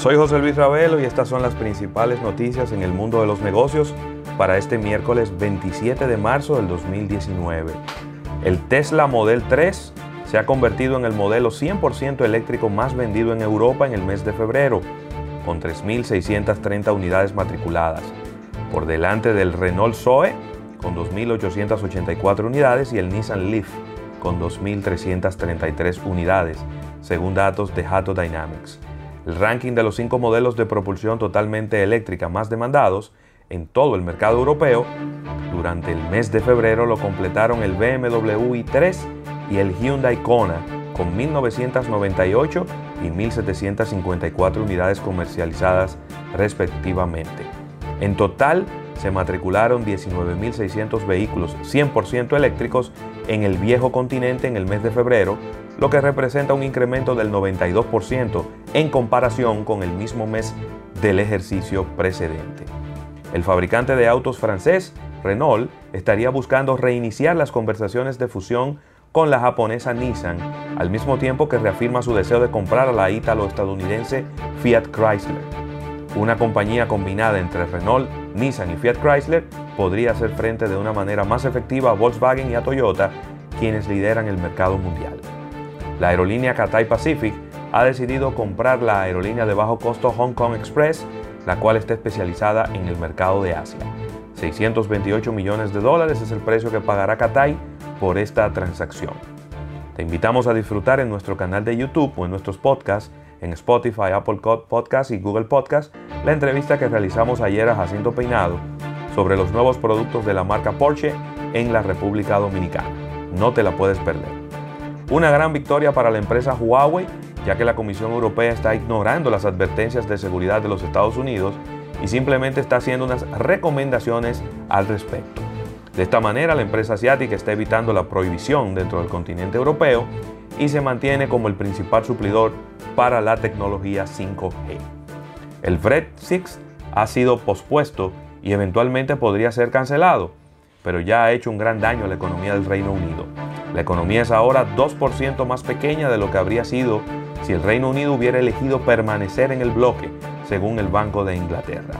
Soy José Luis Ravelo y estas son las principales noticias en el mundo de los negocios para este miércoles 27 de marzo del 2019. El Tesla Model 3 se ha convertido en el modelo 100% eléctrico más vendido en Europa en el mes de febrero, con 3.630 unidades matriculadas, por delante del Renault Zoe con 2.884 unidades y el Nissan Leaf con 2.333 unidades, según datos de Hato Dynamics. El ranking de los cinco modelos de propulsión totalmente eléctrica más demandados en todo el mercado europeo, durante el mes de febrero lo completaron el BMW i3 y el Hyundai Kona con 1.998 y 1.754 unidades comercializadas respectivamente. En total, se matricularon 19.600 vehículos 100% eléctricos en el viejo continente en el mes de febrero, lo que representa un incremento del 92% en comparación con el mismo mes del ejercicio precedente. El fabricante de autos francés, Renault, estaría buscando reiniciar las conversaciones de fusión con la japonesa Nissan, al mismo tiempo que reafirma su deseo de comprar a la ítalo-estadounidense Fiat Chrysler. Una compañía combinada entre Renault, Nissan y Fiat Chrysler podría hacer frente de una manera más efectiva a Volkswagen y a Toyota, quienes lideran el mercado mundial. La aerolínea Cathay Pacific ha decidido comprar la aerolínea de bajo costo Hong Kong Express, la cual está especializada en el mercado de Asia. 628 millones de dólares es el precio que pagará Cathay por esta transacción. Te invitamos a disfrutar en nuestro canal de YouTube o en nuestros podcasts en Spotify, Apple Podcasts y Google Podcasts la entrevista que realizamos ayer a Jacinto Peinado sobre los nuevos productos de la marca Porsche en la República Dominicana. No te la puedes perder. Una gran victoria para la empresa Huawei, ya que la Comisión Europea está ignorando las advertencias de seguridad de los Estados Unidos y simplemente está haciendo unas recomendaciones al respecto. De esta manera, la empresa asiática está evitando la prohibición dentro del continente europeo y se mantiene como el principal suplidor para la tecnología 5G. El Brexit ha sido pospuesto y eventualmente podría ser cancelado, pero ya ha hecho un gran daño a la economía del Reino Unido. La economía es ahora 2% más pequeña de lo que habría sido si el Reino Unido hubiera elegido permanecer en el bloque, según el Banco de Inglaterra.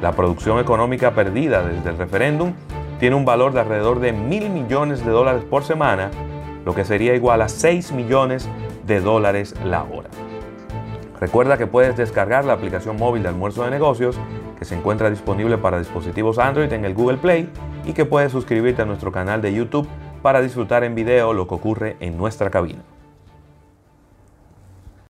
La producción económica perdida desde el referéndum tiene un valor de alrededor de mil millones de dólares por semana, lo que sería igual a 6 millones de dólares la hora. Recuerda que puedes descargar la aplicación móvil de almuerzo de negocios que se encuentra disponible para dispositivos Android en el Google Play y que puedes suscribirte a nuestro canal de YouTube para disfrutar en video lo que ocurre en nuestra cabina.